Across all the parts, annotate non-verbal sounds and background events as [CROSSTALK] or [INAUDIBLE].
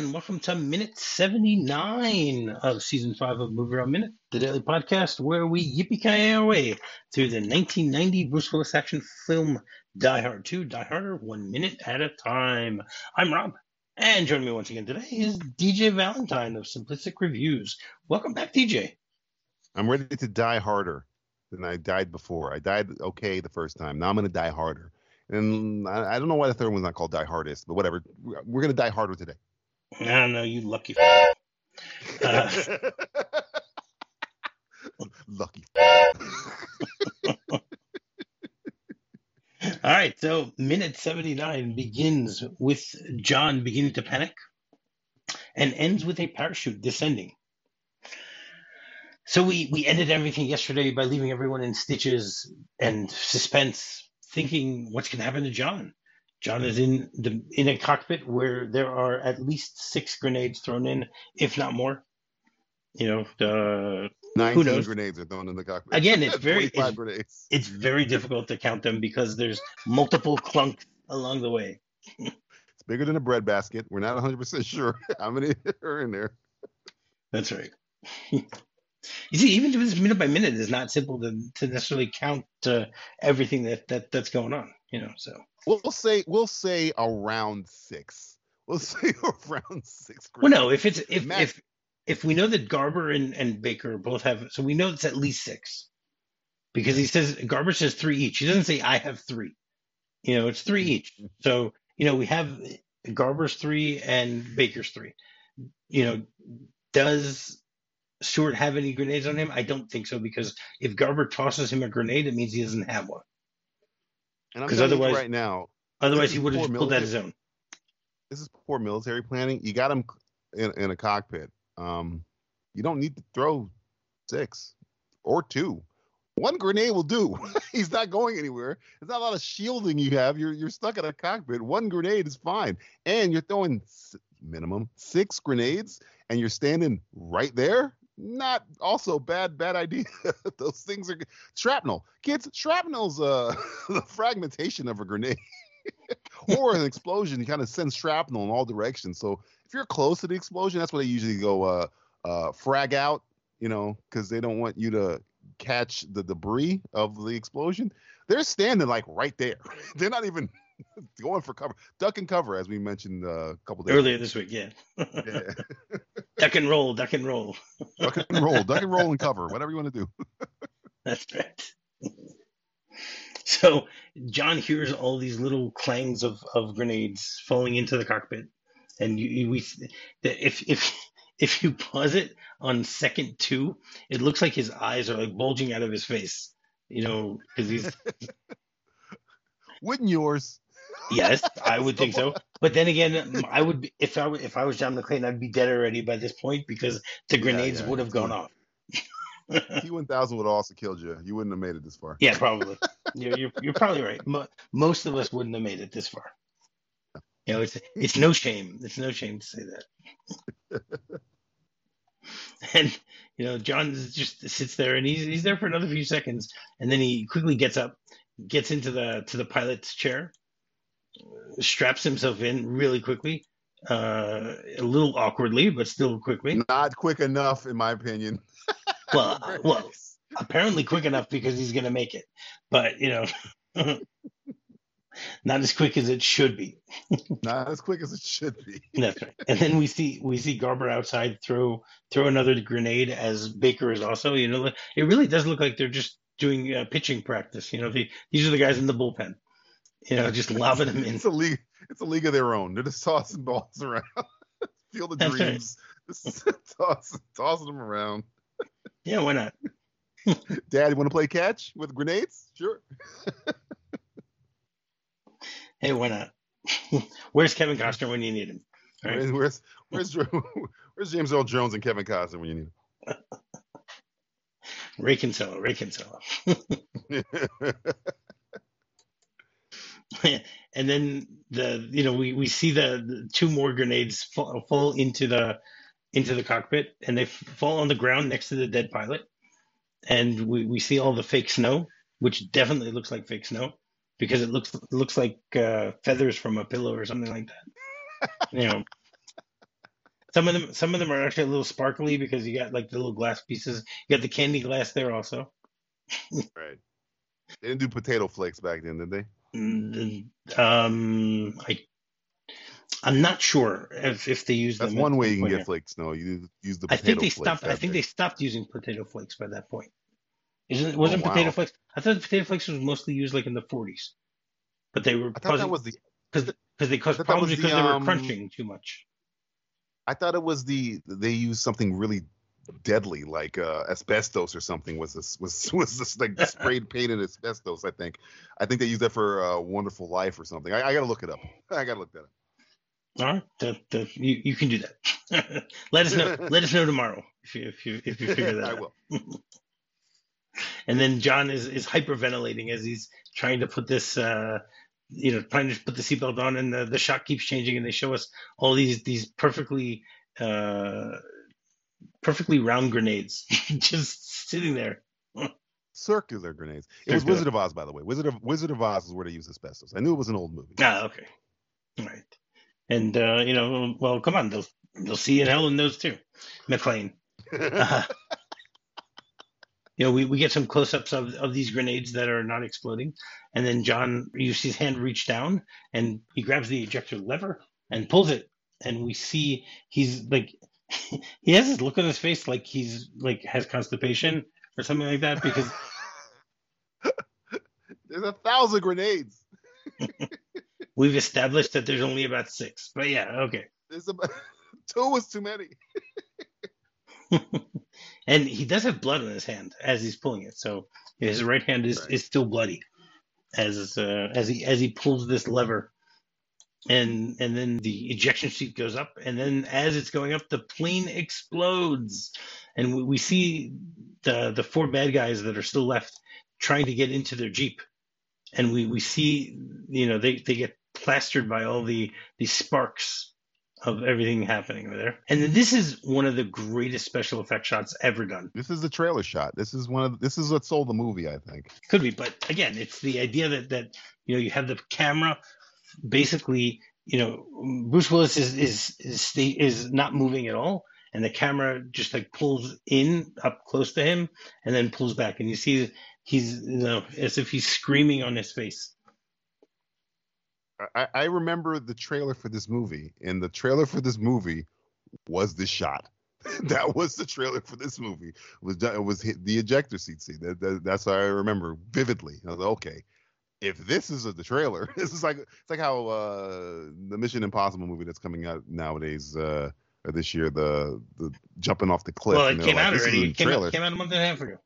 And welcome to minute 79 of season 5 of MovieRob Minute, the daily podcast where we yippee our way through the 1990 Bruce Willis action film Die Hard 2, Die Harder, one minute at a time. I'm Rob, and joining me once again today is DJ Valentine of Simplistic Reviews. Welcome back, DJ. I'm ready to die harder than I died before. I died okay the first time. Now I'm going to die harder. And I, don't know why the third one's not called Die Hardest, but whatever. We're going to die harder today. I don't know, you lucky. [LAUGHS] Uh, Lucky. [LAUGHS] all right, so minute 79 begins with John beginning to panic and ends with a parachute descending. So we, we ended everything yesterday by leaving everyone in stitches and suspense, thinking what's going to happen to John. John is in the in a cockpit where there are at least six grenades thrown in, if not more. You know, the 19 knows? grenades are thrown in the cockpit. Again, it's [LAUGHS] very- it's- it's very difficult to count them because there's multiple clunks along the way. It's bigger than a bread basket. We're not 100% sure [LAUGHS] how many are in there. That's right. [LAUGHS] you see, even doing this minute by minute is not simple to, to necessarily count uh, everything that, that that's going on. You know, so We'll, we'll say we'll say around six. We'll [LAUGHS] say around six. well, no, if it's if Max- if if we know that Garber and, and Baker both have, so we know it's at least six because he says Garber says three each. He doesn't say I have three. You know, it's three each. So you know we have Garber's three and Baker's three. You know, does Stuart have any grenades on him? I don't think so because if Garber tosses him a grenade, it means he doesn't have one. and I'm 'cause telling you otherwise- right now, Otherwise, he would have pulled out his own. this is poor military planning. You got him in, in a cockpit. Um, you don't need to throw six or two. One grenade will do. [LAUGHS] He's not going anywhere. There's not a lot of shielding you have. You're you're stuck in a cockpit. One grenade is fine, and you're throwing s- minimum six grenades, and you're standing right there. Not also bad bad idea. [LAUGHS] Those things are shrapnel. Kids, shrapnel's uh [LAUGHS] the fragmentation of a grenade [LAUGHS] or an explosion You kind of send shrapnel in all directions. So if you're close to the explosion, that's why they usually go uh, uh, frag out, you know, because they don't want you to catch the debris of the explosion. They're standing like right there. They're not even [LAUGHS] going for cover, duck and cover, as we mentioned uh, a couple days Earlier this week, yeah. Yeah. [LAUGHS] [LAUGHS] duck and roll, duck and roll. duck and roll, duck and roll and cover, whatever you want to do. That's right. So John hears all these little clangs of, of grenades falling into the cockpit, and you, you we if if if you pause it on second two, it looks like his eyes are like bulging out of his face. You know, because he's Wouldn't yours? Yes, I would think so. [LAUGHS] But then again, I would be, if I were- if I was John McClane, I'd be dead already by this point because the Yeah, grenades yeah. would have gone off. [LAUGHS] T1000 would have also killed you. You wouldn't have made it this far. Yeah, probably. [LAUGHS] You're, you're, you're probably right. Mo- most of us wouldn't have made it this far. You know, it's it's no shame. It's no shame to say that. and you know, John just sits there and he's he's there for another few seconds, and then he quickly gets up, gets into the to the pilot's chair, straps himself in really quickly, uh, a little awkwardly, but still quickly. Not quick enough, in my opinion. [LAUGHS] Well, [LAUGHS] well, apparently quick enough because he's going to make it, but you know, [LAUGHS] not as quick as it should be. Not as quick as it should be. That's right. And then we see we see Garber outside throw throw another grenade as Baker is also. You know, it really does look like they're just doing uh, pitching practice. You know, the, these are the guys in the bullpen. You know, just lobbing them in. It's a league. It's a league of their own. They're just tossing balls around. [LAUGHS] Field of That's dreams. Just [LAUGHS] toss, tossing them around. Yeah, why not? [LAUGHS] Dad, you want to play catch with grenades? Sure. Hey, why not? Where's Kevin Costner when you need him? Right. Where's where's where's, where's James Earl Jones and Kevin Costner when you need him? Ray Kinsella, Ray Kinsella. And then the you know we, we see the, the two more grenades fall, fall into the into the cockpit and they f- fall on the ground next to the dead pilot and we, we see all the fake snow which definitely looks like fake snow because it looks it looks like uh, feathers from a pillow or something like that [LAUGHS] you know Some of them, some of them are actually a little sparkly because you got like the little glass pieces. You got the candy glass there also. Right. They didn't do potato flakes back then, did they? Mm, Um, I, I'm not sure if, if they use That's one way you can get here. flakes. No, you use the I think they flakes stopped. I think day. they stopped using potato flakes by that point. Isn't wasn't Oh, wow. potato flakes? I thought potato flakes was mostly used like in the 40s, but they were I thought that was the. because they caused problems the, because they were um, crunching too much. I thought it was the they used something really deadly like uh, asbestos or something was this was [LAUGHS] was this like [LAUGHS] sprayed painted asbestos I think I think they used that for uh, Wonderful Life or something I, I gotta look it up [LAUGHS] I gotta look that up All right, the, you you can do that. let us know. let us know tomorrow if you if you if you figure that I out. will And then John is is hyperventilating as he's trying to put this, uh, you know, trying to put the seatbelt on, and the, the shot keeps changing, and they show us all these these perfectly uh, perfectly round grenades [LAUGHS] just sitting there. circular grenades it was Wizard of Oz by the way Wizard of Wizard of Oz is where they use asbestos I knew it was an old movie Ah, okay, all right. And uh, you know, well, come on, they'll they'll see in hell in those too, McClane. [LAUGHS] Uh, you know, we, we get some close ups of, of these grenades that are not exploding. And then John, you see his hand reach down and he grabs the ejector lever and pulls it. And we see he's like, [LAUGHS] he has this look on his face like he's like has constipation or something like that because [LAUGHS] there's a thousand grenades [LAUGHS] we've established that there's only about six. But yeah, okay. there's about two was too many and he does have blood on his hand as he's pulling it. So his right hand is, Right. is still bloody as uh, as he as he pulls this lever. And and then the ejection seat goes up, and then as it's going up, the plane explodes, and we, we see the the four bad guys that are still left trying to get into their jeep, and we, we see you know they, they get plastered by all the the sparks of everything happening over there. And this is one of the greatest special effect shots ever done. this is the trailer shot this is one of this is what sold the movie I think Could be, but again, it's the idea that that you know you have the camera basically, you know, Bruce Willis is is is is not moving at all, and the camera just like pulls in up close to him and then pulls back, and you see he's you know as if he's screaming on his face. I, I remember the trailer for this movie, and the trailer for this movie was this shot. [LAUGHS] that was the trailer for this movie. It was it was the ejector seat scene. That, that, that's what I remember vividly. I was like, okay, if this is the trailer, [LAUGHS] this is like it's like how uh, the Mission Impossible movie that's coming out nowadays uh, or this year, the the jumping off the cliff. well, it came like, out already. It came out, came out a month and a half ago.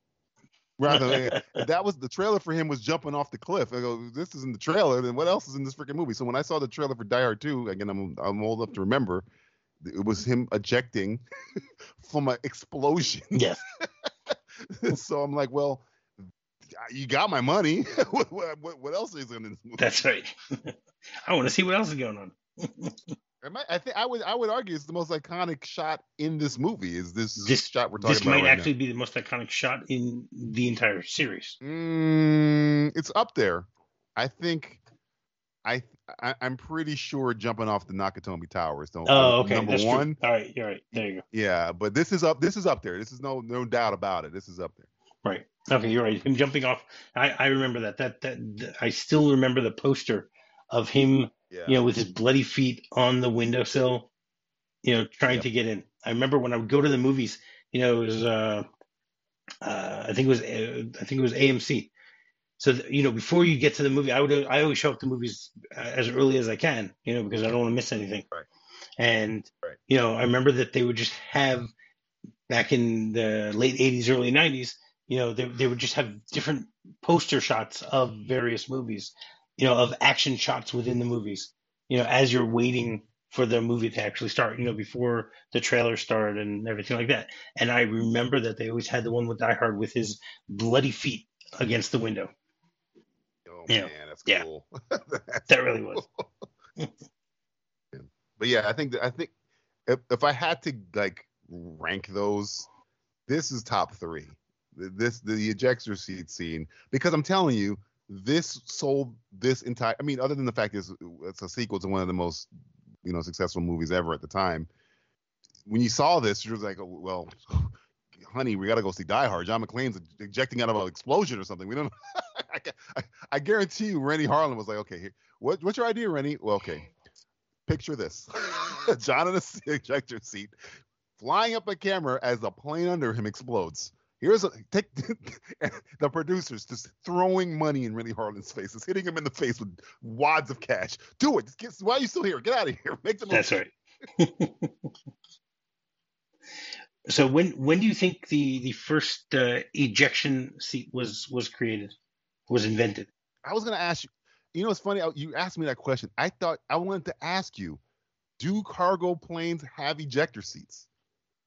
Rather, [LAUGHS] that was the trailer for him was jumping off the cliff. I go, this is in the trailer. Then what else is in this freaking movie? So when I saw the trailer for Die Hard 2, again, I'm I'm old enough to remember, it was him ejecting [LAUGHS] from an explosion. Yes. so I'm like, well, you got my money. [LAUGHS] what, what, what else is in this movie? That's right. [LAUGHS] I want to see what else is going on. I, I think I would I would argue it's the most iconic shot in this movie. Is this, This- shot we're talking about? This might right actually be the most iconic shot in the entire series. Mm, it's up there. I think. I, I I'm pretty sure jumping off the Nakatomi Towers. Don't. Oh, okay. number that's true. one. All right, you're right. There you go. Yeah, but this is up. This is up there. This is no no doubt about it. This is up there. Right. Okay, you're right. Him jumping off. I, I remember that. that. That th- I still remember the poster of him, Yeah. you know, with his bloody feet on the windowsill, you know, trying Yep. to get in. I remember when I would go to the movies. You know, it was uh, uh, I think it was uh, I think it was AMC. So th- you know, before you get to the movie, I would I always show up to movies uh, as early as I can, you know, because I don't want to miss anything. Right. And Right. you know, I remember that they would just have back in the late '80s, early '90s. You know, they they would just have different poster shots of mm. various movies. You know, of action shots within the movies. You know, as you're waiting for the movie to actually start. You know, before the trailer started and everything like that. And I remember that they always had the one with Die Hard with his bloody feet against the window. Oh Yeah. man, that's Yeah. cool. [LAUGHS] That's That really was. but yeah, I think that I think if if I had to like rank those, this is top three. This the ejector seat scene because I'm telling you, this sold this entire. I mean, other than the fact is it's a sequel to one of the most you know successful movies ever at the time. when you saw this, you was like, oh, well, [LAUGHS] honey, we got to go see Die Hard. John McClane's ejecting out of an explosion or something. We don't. [LAUGHS] I, I, I, guarantee you, Renny Harlin was like, okay, here, what, what's your idea, Renny? Well, okay, picture this: [LAUGHS] John in a ejector seat, flying up a camera as the plane under him explodes. Here's a take [LAUGHS] the producers just throwing money in Renny Harlin's face, is hitting him in the face with wads of cash. Do it. Get, why are you still here? Get out of here. [LAUGHS] Make the That's right. [LAUGHS] so when when do you think the the first uh, ejection seat was was created, was invented? I was going to ask you. You know, it's funny. You asked me that question. I thought I wanted to ask you, do cargo planes have ejector seats?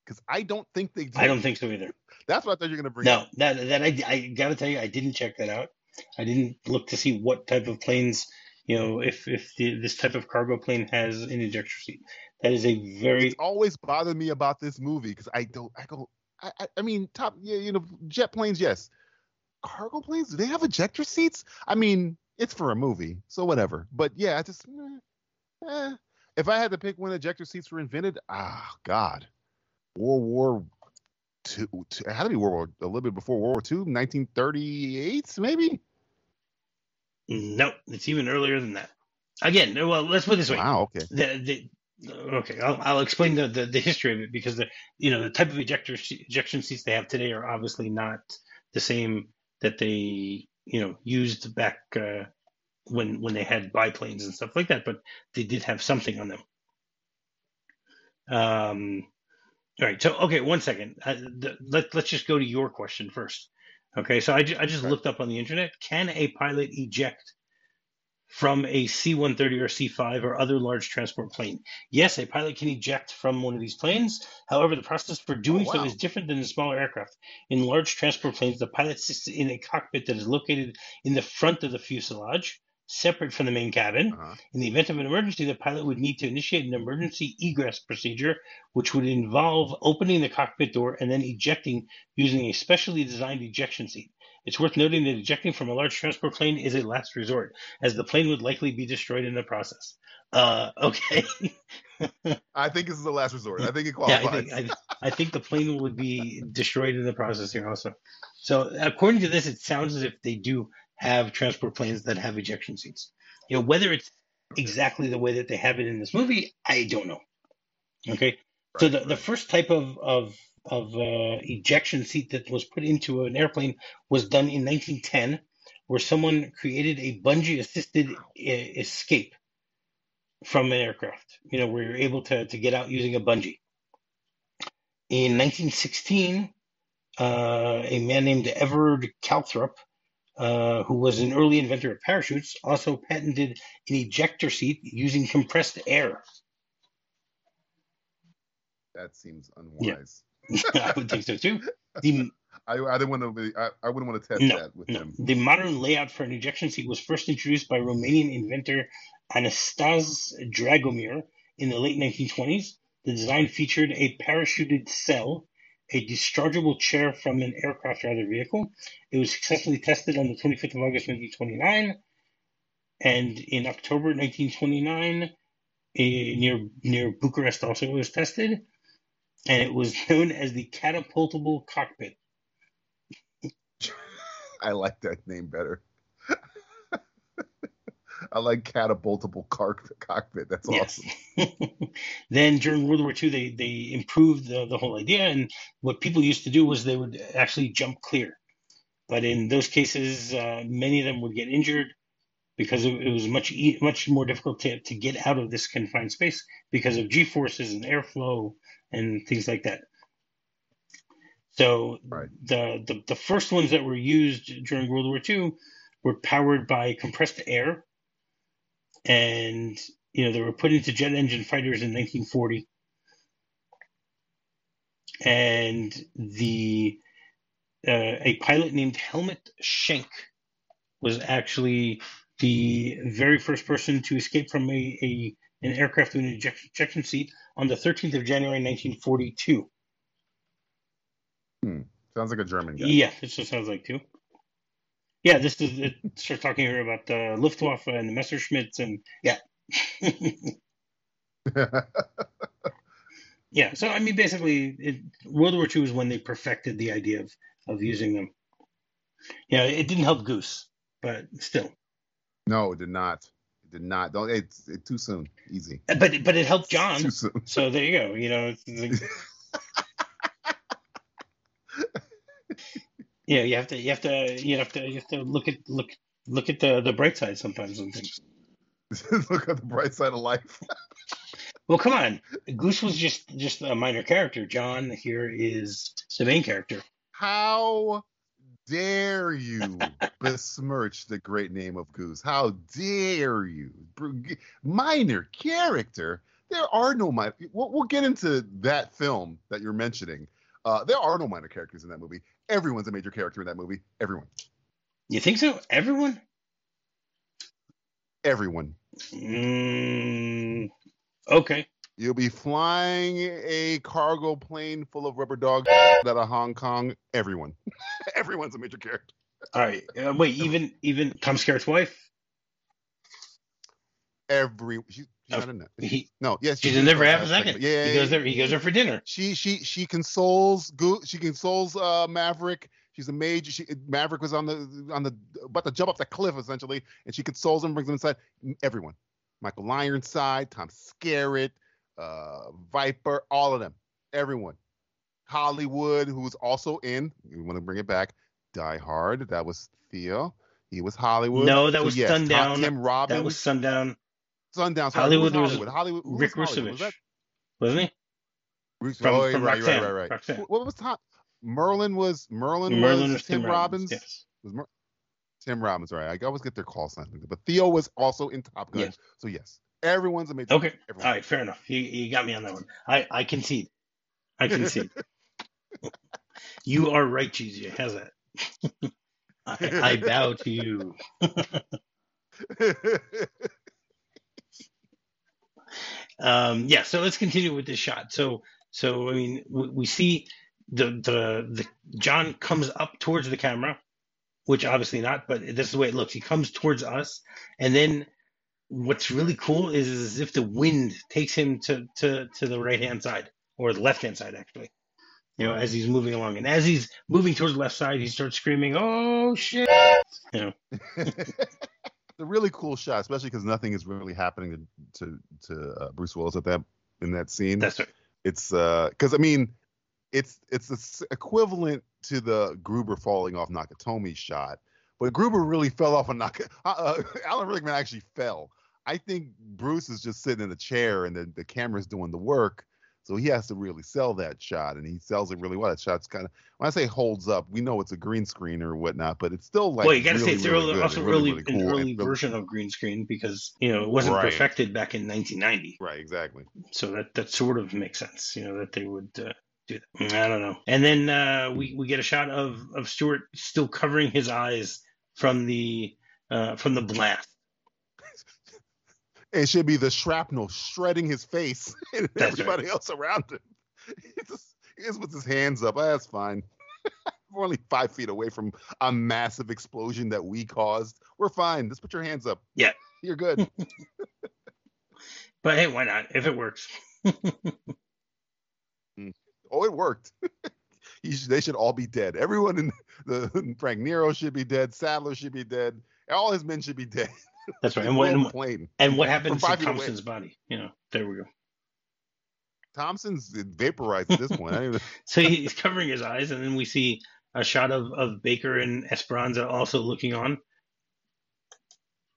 Because I don't think they do. I don't think so either. That's what I thought you were going to bring. No, up. that that I I got to tell you, I didn't check that out. I didn't look to see what type of planes, you know, if if the, this type of cargo plane has an ejector seat. That is a very. It's always bothered me about this movie because I don't. I go. I, I mean, top. Yeah, you know, jet planes, yes. Cargo planes, do they have ejector seats? I mean, it's for a movie, so whatever. But yeah, I just. Eh, eh. If I had to pick when ejector seats were invented, ah, God, World War Two. it had to be World War a little bit before World War Two, 1938, maybe. No, it's even earlier than that. Again, well, let's put it this way. Wow. Okay. The, the, okay, I'll, I'll explain the, the, the history of it because the you know the type of ejector ejection seats they have today are obviously not the same that they you know used back uh, when when they had biplanes and stuff like that, but they did have something on them. Um, all right, so okay, one second. Uh, the, let let's just go to your question first. Okay, so I, ju- I just okay. looked up on the internet. Can a pilot eject from a C 130 or C 5 or other large transport plane. Yes, a pilot can eject from one of these planes. However, the process for doing oh, wow. so is different than in smaller aircraft. In large transport planes, the pilot sits in a cockpit that is located in the front of the fuselage, separate from the main cabin. Uh-huh. In the event of an emergency, the pilot would need to initiate an emergency egress procedure, which would involve opening the cockpit door and then ejecting using a specially designed ejection seat. It's worth noting that ejecting from a large transport plane is a last resort, as the plane would likely be destroyed in the process. Uh, okay. [LAUGHS] I think this is the last resort. I think it qualifies. Yeah, I think, I, I think the plane would be destroyed in the process here also. So according to this, it sounds as if they do have transport planes that have ejection seats. You know, whether it's exactly the way that they have it in this movie, I don't know. Okay. So the, the first type of, of of uh, ejection seat that was put into an airplane was done in 1910, where someone created a bungee assisted escape from an aircraft. You know, where you're able to, to get out using a bungee. In 1916, uh, a man named Everard Calthrop, uh, who was an early inventor of parachutes, also patented an ejector seat using compressed air. That seems unwise. [LAUGHS] Yeah. I would think so too. The, [LAUGHS] I, I didn't want to. Be, I, I wouldn't want to test no, that with no. him. The modern layout for an ejection seat was first introduced by Romanian inventor Anastas Dragomir in the late 1920s. The design featured a parachuted cell, a dischargeable chair from an aircraft or other vehicle. It was successfully tested on the 25th of August 1929, and in October 1929, eh, near near Bucharest, also it was tested and it was [LAUGHS] known as the catapultable cockpit. I like that name better. I like catapultable cockpit. That's yes. awesome. [LAUGHS] then during World War II, they they improved the, the whole idea, and what people used to do was they would actually jump clear. But in those cases, uh, many of them would get injured because it, it was much e- much more difficult to, to get out of this confined space because of g forces and airflow and things like that. So right. the, the the first ones that were used during World War II were powered by compressed air, and you know they were put into jet engine fighters in 1940. And the uh, a pilot named Helmut Schenk was actually the very first person to escape from a, a an aircraft with an ejection seat on the 13th of January 1942. Hmm. Sounds like a German guy. Yeah, it just sounds like too. Yeah, this is it starts talking here about the Luftwaffe and the Messerschmitts and yeah. [LAUGHS] Yeah. So I mean, basically, it, World War II is when they perfected the idea of of using them. Yeah, it didn't help Goose, but still. No, it did not. It did not. Don't. It's it, too soon. Easy. But but it helped John. Too soon. So there you go. You know. [LAUGHS] It's, it's like- yeah, you have to you have to you have to you have to look at look look at the the bright side sometimes on things. [LAUGHS] Look at the bright side of life. [LAUGHS] Well, come on. Goose was just just a minor character. John here is the main character. How dare you [LAUGHS] besmirch the great name of Goose? How dare you? Minor character? There are no minor. We'll, we'll get into that film that you're mentioning. Uh, there are no minor characters in that movie. Everyone's a major character in that movie. Everyone. You think so? Everyone? Everyone. Mm, okay. You'll be flying a cargo plane full of rubber dogs out of Hong Kong. Everyone. [LAUGHS] Everyone's a major character. All right. Uh, wait. Even even Tom Skerritt's wife. Every not in that. He, No, yes, she's she in there for half a that second. Yeah, He yeah, goes there. He goes there for dinner. She she she consoles Go she consoles uh Maverick. She's a mage. She Maverick was on the on the about to jump off the cliff essentially, and she consoles him, brings him inside. Everyone, Michael Ironside, Tom Skerritt, uh, Viper, all of them, everyone. Hollywood, who was also in. We want to bring it back. Die Hard. That was Theo. He was Hollywood. No, that So, was yes, Tom- Sundown. Tim Robbins. That was Sundown. Sundown. Sorry, Hollywood was Hollywood. Hollywood. who was Rick Hollywood? Was that wasn't he? Bruce, From- oh, from right, Roxanne, right, right, right. Roxanne. What was Tom? Merlin was Merlin, Merlin was Tim, Robbins. Yes. Was Mer- Tim Robbins, right? I always get their call signs, but Theo was also in Top Gun. Yes. So yes, everyone's amazing. Okay. All right. Fair enough. You you got me on that one. I I concede. I concede. [LAUGHS] you are right, Cheesy. How's that? [LAUGHS] I, I bow to you. [LAUGHS] Um, yeah, so let's continue with this shot. So, so I mean, we, we see the, the the John comes up towards the camera, which obviously not, but this is the way it looks. He comes towards us, and then what's really cool is, is if the wind takes him to to to the right hand side or the left hand side actually. You know, as he's moving along, and as he's moving towards the left side, he starts screaming, "Oh shit!" You know, [LAUGHS] the really cool shot, especially because nothing is really happening to to, to uh, Bruce Willis at that in that scene. that's right. it's uh because I mean, it's it's s- equivalent to the Gruber falling off Nakatomi shot, but Gruber really fell off a Nak. Uh, uh, [LAUGHS] Alan Rickman actually fell. I think Bruce is just sitting in a chair and the the camera's doing the work. So he has to really sell that shot, and he sells it really well. That shot's kind of when I say holds up, we know it's a green screen or whatnot, but it's still like well, you got to say really, it's really good. also really, early, really an cool early really- version of green screen because you know it wasn't Right. perfected back in 1990. Right, exactly. so that that sort of makes sense you know that they would uh, do that i don't know and then uh, we we get a shot of of stuart still covering his eyes from the uh, from the blast It should be the shrapnel shredding his face [LAUGHS] and That's everybody else around him. He just, he just puts his hands up. Ah, that's fine. [LAUGHS] We're only five feet away from a massive explosion that we caused. We're fine. Just put your hands up. Yeah. You're good. [LAUGHS] but hey why not if it works oh, it worked. He should- they should all be dead. Everyone in the Franco Nero should be dead. Sadler should be dead. All his men should be dead. That's right. And what and, and what happens to thompson's body? You know there we go. Thompson's vaporized at this point. Even, [LAUGHS] so he's covering his eyes and then we see a shot of of baker and esperanza also looking on.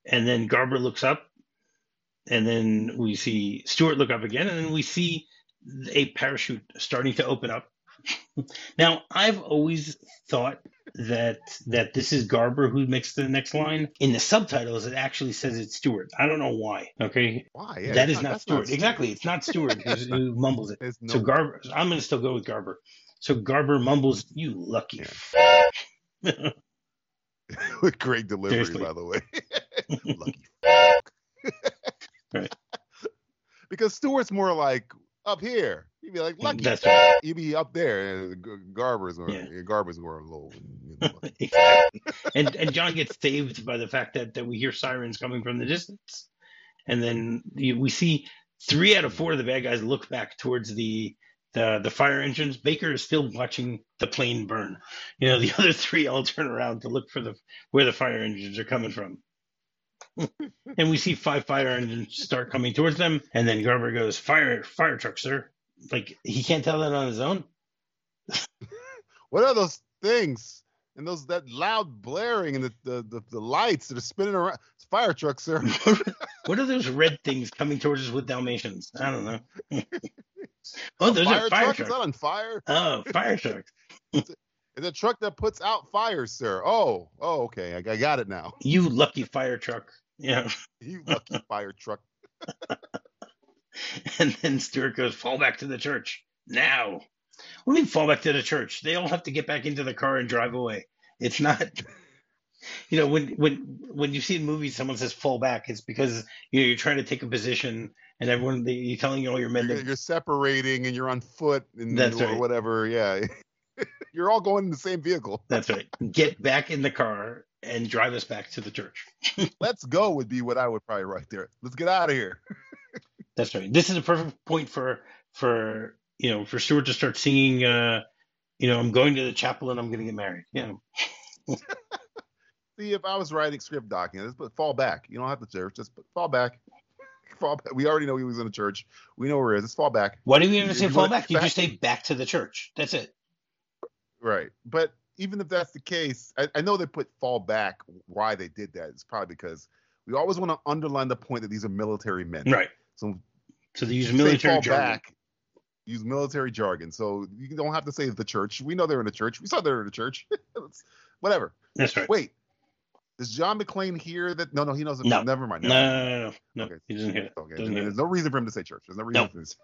And then garber looks up and then we see Stuart look up again, and then we see a parachute starting to open up. Now, I've always thought that that this is Garber who makes the next line. In the subtitles, it actually says it's Stuart. I don't know why. Okay, why? Yeah, that is not that's Stuart. Exactly, it's not Stuart who's, [LAUGHS] who mumbles it. No, So Garber, I'm going to still go with Garber. So Garber mumbles, "You lucky." Yeah. f-" [LAUGHS] with great delivery, Seriously. by the way. [LAUGHS] Lucky. Right. Because Stuart's more like up here. You'd be like lucky. That's right. You'd be up there. Garber's or Yeah. Garber's more low. you know. [LAUGHS] exactly. And and John gets saved by the fact that that we hear sirens coming from the distance, and then you, we see Three out of four of the bad guys look back towards the the the fire engines. Baker is still watching the plane burn. You know, the [LAUGHS] other three all turn around to look for the where the fire engines are coming from. [LAUGHS] and we see five fire engines start coming towards them, and then Garber goes, "Fire, fire truck, sir!" Like he can't tell that on his own. [LAUGHS] what are those things? And those that loud blaring and the the, the, the lights that are spinning around. It's fire truck, sir. [LAUGHS] what are those red things coming towards us with Dalmatians? I don't know. Oh, oh, those fire are fire truck? trucks. Is that on fire? Oh, fire trucks. It's a truck that puts out fires, sir. Oh, oh, okay. I, I got it now. [LAUGHS] You lucky fire truck. Yeah. You lucky [LAUGHS] fire truck. [LAUGHS] and then Stuart goes, fall back to the church now. What do you mean fall back to the church? They all have to get back into the car and drive away. It's not, you know, when when when you see in movies someone says fall back, it's because you know you're trying to take a position and everyone you're telling all your men You're, you're separating and you're on foot and or right. whatever. Yeah. You're all going in the same vehicle. [LAUGHS] That's right. Get back in the car and drive us back to the church. [LAUGHS] Let's go would be what I would probably write there. Let's get out of here. [LAUGHS] That's right. This is a perfect point for for you know for Stuart to start singing. uh You know, I'm going to the chapel and I'm going to get married. Yeah. See, if I was writing script documents, but fall back. You don't have to church. Just fall back. Fall back. We already know he was in a church. We know where it is. Just fall back. Why do we ever say fall back? You just say back to the church. That's it. Right. But even if that's the case, I, I know they put fall back. Why they did that is probably because we always want to underline the point that these are military men. Right. So So they use military fall jargon. back, use military jargon. So you don't have to say the church. We know they're in the church. We saw they're in the church. [LAUGHS] Whatever. That's right. Wait. Does John McClane hear that? No, no, he knows. No. Never mind. No, never no, mind. no, no, no. Okay. He doesn't hear it. Okay. Doesn't hear There's it. no reason for him to say church. There's no reason No. for this.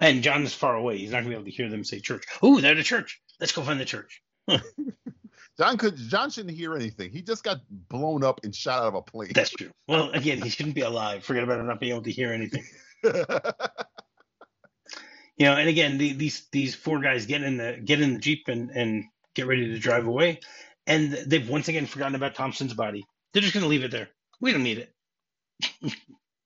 And John is far away. He's not going to be able to hear them say church. Oh, they're at a church. Let's go find the church. [LAUGHS] John could. John shouldn't hear anything. He just got blown up and shot out of a plane. That's true. Well, again, he shouldn't be alive. Forget about him not being able to hear anything. [LAUGHS] You know, and again, the, these these four guys get in the get in the jeep and and get ready to drive away, and they've once again forgotten about Thompson's body. They're just going to leave it there. We don't need it. [LAUGHS]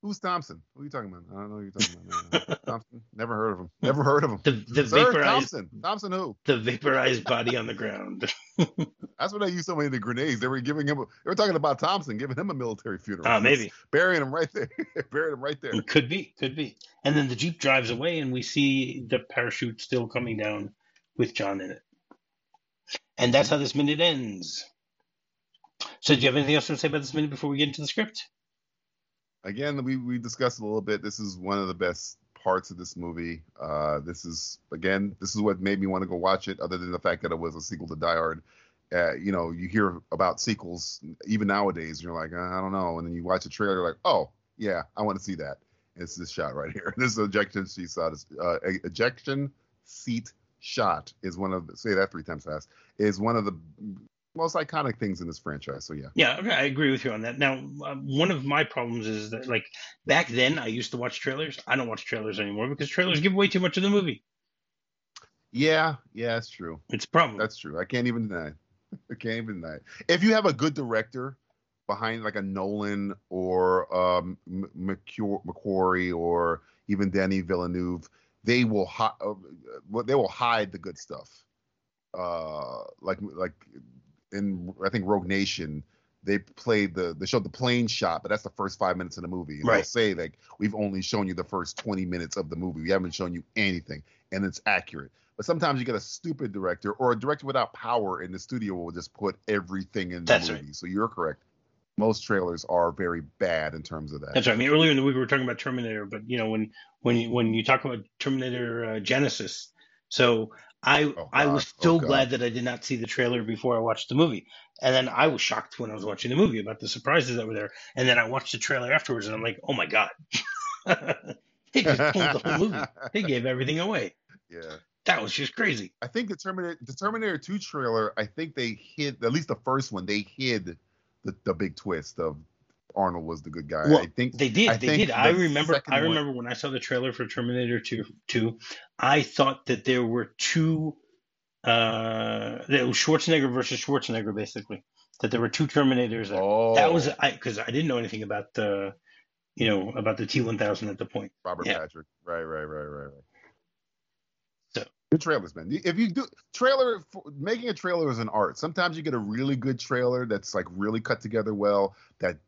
Who's Thompson? Who are you talking about? I don't know who you're talking about. [LAUGHS] Thompson? Never heard of him. Never heard of him. The the Sir vaporized Thompson. Thompson who? the vaporized body on the ground. [LAUGHS] That's when they used so many of the grenades. They were giving him. A, they were talking about Thompson, giving him a military funeral. Ah, maybe burying him right there. [LAUGHS] burying him right there. could be, could be. And then the jeep drives away, and we see the parachute still coming down with John in it. And that's how this minute ends. So, do you have anything else to say about this minute before we get into the script? Again, we we discussed a little bit. This is one of the best parts of this movie. Uh, this is again, this is what made me want to go watch it. Other than the fact that it was a sequel to Die Hard. Uh, you know, you hear about sequels even nowadays. You're like, uh, I don't know, and then you watch a trailer, you're like, oh yeah, I want to see that. It's this shot right here. [LAUGHS] This ejection seat shot is uh, ejection seat shot is one of say that three times fast is one of the most iconic things in this franchise. So yeah, Yeah, okay, I agree with you on that. Now, uh, one of my problems is that, like, back then I used to watch trailers. I don't watch trailers anymore because trailers give away too much of the movie. yeah, yeah, it's true. It's a problem. That's true. I can't even deny. It. [LAUGHS] I can't even deny. It. If you have a good director behind, like a Nolan or um, McQuarrie or even Danny Villeneuve, they will hi- uh, they will hide the good stuff. Uh, like like in I think Rogue Nation, they played the they showed the plane shot, but that's the first five minutes of the movie. And They'll say like we've only shown you the first twenty minutes of the movie. We haven't shown you anything, and it's accurate. But sometimes you get a stupid director or a director without power, and the studio will just put everything in the movie. right. So you're correct. Most trailers are very bad in terms of that. That's right. I mean, earlier in the week we were talking about Terminator, but you know, when when you, when you talk about Terminator uh, Genisys, so I Oh, I was oh, so Oh, glad that I did not see the trailer before I watched the movie, and then I was shocked when I was watching the movie about the surprises that were there, and then I watched the trailer afterwards, and I'm like, oh my god, [LAUGHS] they just pulled the whole movie. They [LAUGHS] gave everything away. yeah. That was just crazy. I think the Terminator, the Terminator 2 trailer, I think they hid at least the first one. They hid the, the big twist of Arnold was the good guy. Well, I think They did. I they did. I remember. I one- remember when I saw the trailer for Terminator 2. 2 I thought that there were two. Uh, that it was Schwarzenegger versus Schwarzenegger, basically. That there were two Terminators there. oh, That was I because I didn't know anything about the you know, about the T1000 at the point. Robert Yeah. Patrick. Right, right, right, right, right. So- good trailers, man. If you do trailer, making a trailer is an art. Sometimes you get a really good trailer that's like really cut together well, that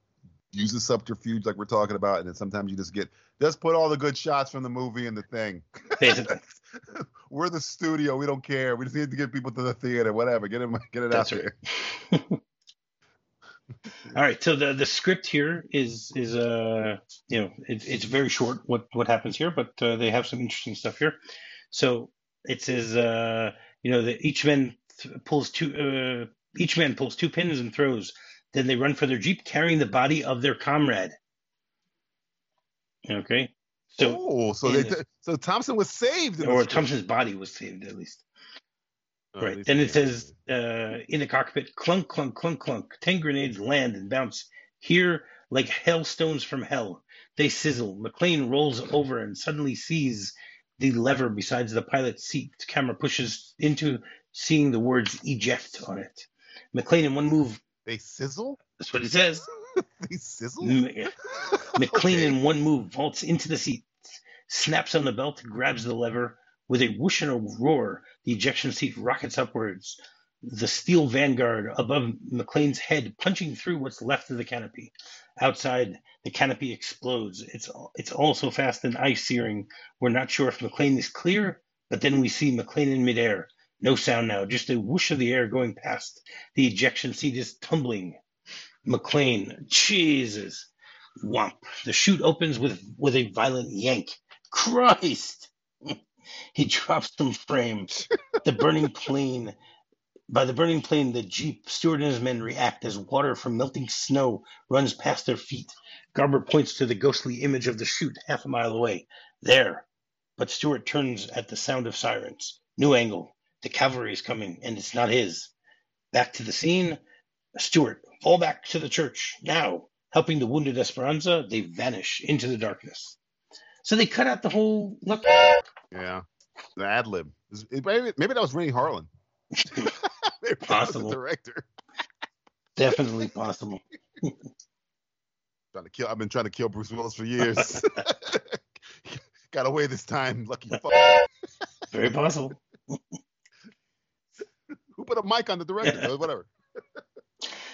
uses subterfuge like we're talking about, and then sometimes you just get just put all the good shots from the movie in the thing. [LAUGHS] We're the studio. We don't care. We just need to get people to the theater. Whatever. Get it. [LAUGHS] Get it That's out right. there. [LAUGHS] All right, so the the script here is is uh you know it's it's very short what what happens here, but uh, they have some interesting stuff here. So it says uh you know that each man th- pulls two uh each man pulls two pins and throws. Then they run for their jeep carrying the body of their comrade. Okay, so oh, so they this- t- so Thompson was saved. or. Thompson's body was saved at least. Oh, at Right. least Then it says uh, in the cockpit, clunk, clunk, clunk, clunk. Ten grenades land and bounce here like hailstones from hell. They sizzle. McClane rolls over and suddenly sees the lever beside the pilot's seat. The camera pushes into seeing the words eject on it. McClane in one move, they sizzle. that's what it says. [LAUGHS] they sizzle. Mm, McClane [LAUGHS] Okay. in one move vaults into the seat, snaps on the belt, grabs the lever. With a whoosh and a roar, the ejection seat rockets upwards. The steel vanguard above McClane's head, punching through what's left of the canopy. Outside, the canopy explodes. It's it's all so fast and ice searing. We're not sure if McClane is clear, but then we see McClane in midair. No sound now, just a whoosh of the air going past. The ejection seat is tumbling. McClane, Jesus. Whomp. The chute opens with, with a violent yank. Christ! [LAUGHS] he drops from frames. The burning [LAUGHS] plane. By the burning plane, the Jeep, Stuart and his men react as water from melting snow runs past their feet. Garber points to the ghostly image of the chute half a mile away. There. But Stuart turns at the sound of sirens. New angle. The cavalry is coming, and it's not his. Back to the scene. Stuart, fall back to the church. Now. Helping the wounded Esperanza, they vanish into the darkness. So they cut out the whole look. Yeah, the ad lib. Maybe, maybe that was Renny Harlin. [LAUGHS] maybe that was the Possible. director. Definitely possible. [LAUGHS] Trying to kill. I've been trying to kill Bruce Willis for years. [LAUGHS] Got away this time. Lucky fuck. Very possible. Who put a mic on the director? Whatever.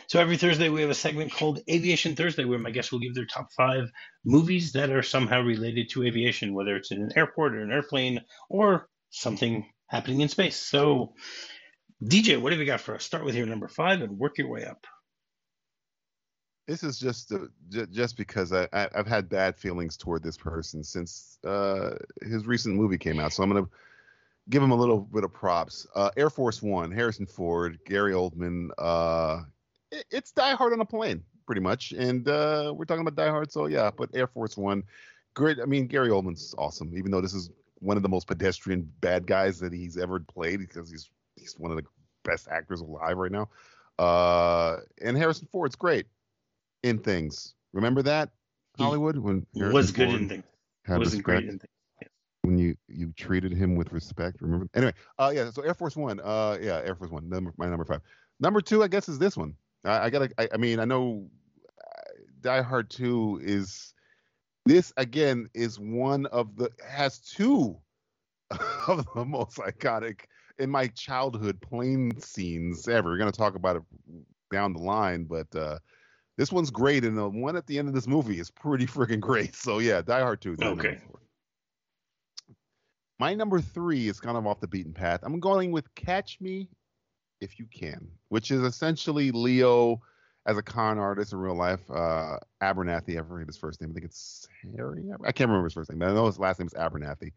So every Thursday we have a segment called Aviation Thursday, where my guests will give their top five movies that are somehow related to aviation, whether it's in an airport or an airplane or something happening in space. So, DJ, what have you got for us? Start with your number five and work your way up. This is just uh, j- just because I, I I've had bad feelings toward this person since uh, his recent movie came out. So I'm gonna give him a little bit of props. Uh, Air Force One, Harrison Ford, Gary Oldman. Uh, it, it's Die Hard on a plane, pretty much. And uh, we're talking about Die Hard, so yeah. But Air Force One, great. I mean, Gary Oldman's awesome, even though this is one of the most pedestrian bad guys that he's ever played because he's he's one of the best actors alive right now. Uh, and Harrison Ford's great in things. Remember that Hollywood when Harrison was good Ford in things. Wasn't great in things. You treated him with respect. Remember? Anyway, uh, yeah. So Air Force One, uh, yeah, Air Force One, number my number five. Number two, I guess, is this one. I, I gotta. I, I mean, I know uh, Die Hard Two is this again is one of the has two [LAUGHS] of the most iconic in my childhood plane scenes ever. We're gonna talk about it down the line, but uh, this one's great, and the one at the end of this movie is pretty [LAUGHS] freaking great. So yeah, Die Hard Two. is number Okay. four. My number three is kind of off the beaten path. I'm going with Catch Me If You Can, which is essentially Leo as a con artist in real life. Uh, Abernathy, I forget his first name. I think it's Harry. I can't remember his first name, but I know his last name is Abernathy.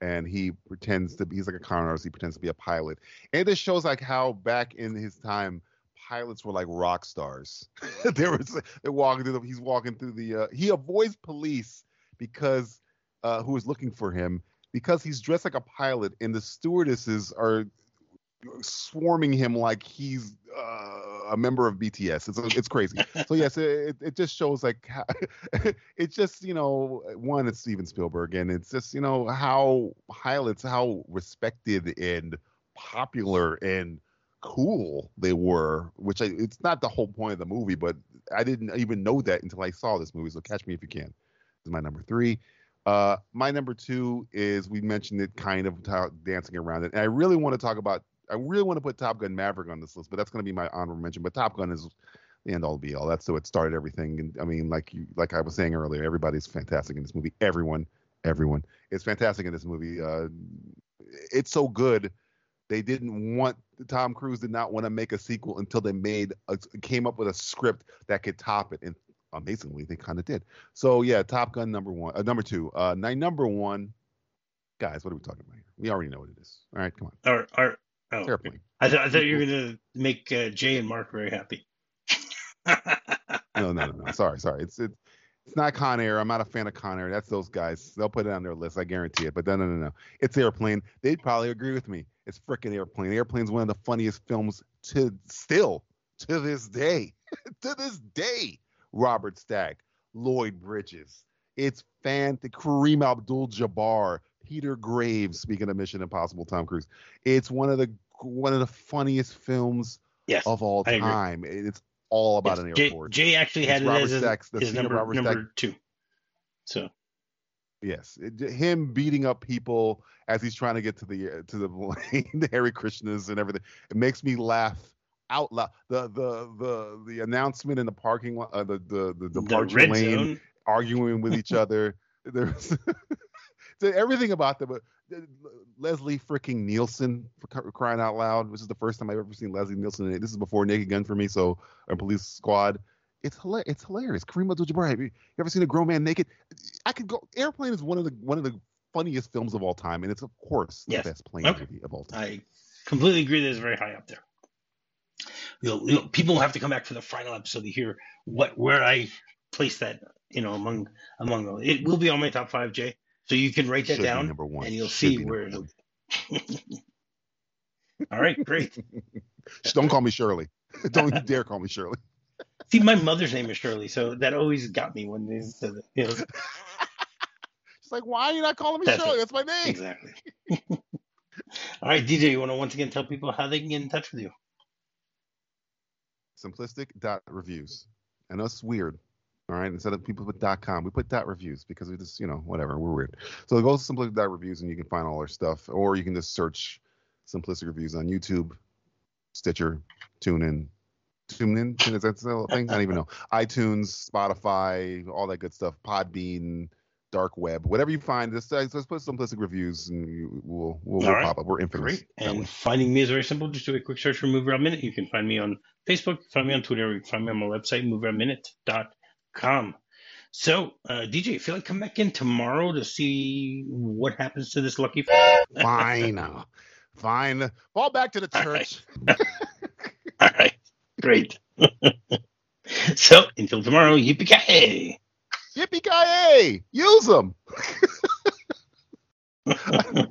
And he pretends to be, he's like a con artist. He pretends to be a pilot. And this shows like how back in his time, pilots were like rock stars. [LAUGHS] there was, they're walking through the, he's walking through the, uh, he avoids police because, uh, who is looking for him because he's dressed like a pilot and the stewardesses are swarming him like he's uh, a member of BTS. It's it's crazy. so yes, it, it just shows like how, [LAUGHS] it's just you know one it's Steven Spielberg and it's just you know how pilots how respected and popular and cool they were. Which I, it's not the whole point of the movie, but I didn't even know that until I saw this movie. So catch me if you can. This is my number three. Uh, my number two is we mentioned it kind of ta- dancing around it, and I really want to talk about. I really want to put Top Gun Maverick on this list, but that's going to be my honorable mention. But Top Gun is the end all be all. That's what started everything. And I mean, like you, like I was saying earlier, everybody's fantastic in this movie. Everyone, everyone is fantastic in this movie. Uh, it's so good. They didn't want Tom Cruise did not want to make a sequel until they made a, came up with a script that could top it, and amazingly, they kind of did. So yeah, Top Gun number one, uh, number two, uh, number one. Guys, what are we talking about here? We already know what it is. All right, come on. Our, our, oh, Airplane. I, th- I thought you were gonna make uh, Jay and Mark very happy. no, no, no, no. Sorry, sorry. It's it's it's not Con Air. I'm not a fan of Con Air. That's those guys. They'll put it on their list. I guarantee it. But no, no, no, no. It's Airplane. They'd probably agree with me. It's freaking Airplane. Airplane's one of the funniest films to still to this day. [LAUGHS] to this day. Robert Stack, Lloyd Bridges. It's fantastic. Kareem Abdul-Jabbar, Peter Graves. Speaking of Mission Impossible, Tom Cruise. It's one of the one of the funniest films yes, of all time. It's all about yes, an Jay, airport. Jay actually It's had it Robert as his, Stack's- the his number, Robert number Stack- two. So Yes, it, him beating up people as he's trying to get to the uh, to the [LAUGHS] plane, the Hare Krishnas and everything. It makes me laugh out loud. The the the the announcement in the parking lot, uh, the the the the departure red lane, zone. arguing with each other. [LAUGHS] [LAUGHS] There's everything about them. But uh, Leslie freaking Nielsen for crying out loud. This is the first time I've ever seen Leslie Nielsen. in it. This is before Naked Gun for me. So a Police Squad. It's hilarious. It's hilarious. Kareem Abdul-Jabbar. Have you, you ever seen a grown man naked? I could go. Airplane is one of the one of the funniest films of all time, and it's of course the Yes. best plane Okay. movie of all time. I completely agree that it's very high up there. You'll, you'll, people will have to come back for the final episode to hear what where I place that, you know, among among those. It will be on my top five, Jay. So you can write that Should down, number one. and you'll Should see where. it'll- [LAUGHS] All right, great. Don't call me Shirley. [LAUGHS] Don't you dare call me Shirley. [LAUGHS] See, my mother's name is Shirley, so that always got me when they said it. You know, She's like, why are you not calling me That's Shirley? it. That's my name. exactly. All right, DJ, you want to once again tell people how they can get in touch with you? Simplistic dot reviews. I know it's weird. All right. Instead of people put dot com, we put dot reviews because we just, you know, whatever. We're weird. So go to simplistic dot reviews and you can find all our stuff. Or you can just search simplistic reviews on YouTube, Stitcher, TuneIn. TuneIn? Is that the thing? I don't even know. [LAUGHS] iTunes, Spotify, all that good stuff. Podbean, dark web, whatever you find. Uh, just put simplistic reviews and we'll we'll, we'll right. pop up. We're infamous. Great. that way. And finding me is very simple. Just do a quick search for MovieRob Minute. You can find me on Facebook, find me on Twitter, you can find me on my website, movierobminute.com. So, uh, DJ, I feel like come back in tomorrow to see what happens to this lucky. [LAUGHS] Fine. Fine. Fall back to the All church. [LAUGHS] All right, great. [LAUGHS] so, until tomorrow, yippee ki yippee ki Use them. [LAUGHS]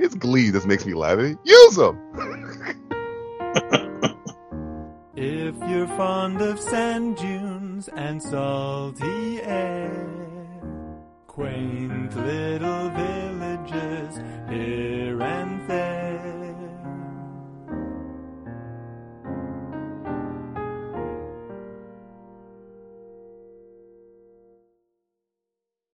it's glee that makes me laugh. Use them. if you're fond of sand dunes and salty air, quaint little villages here and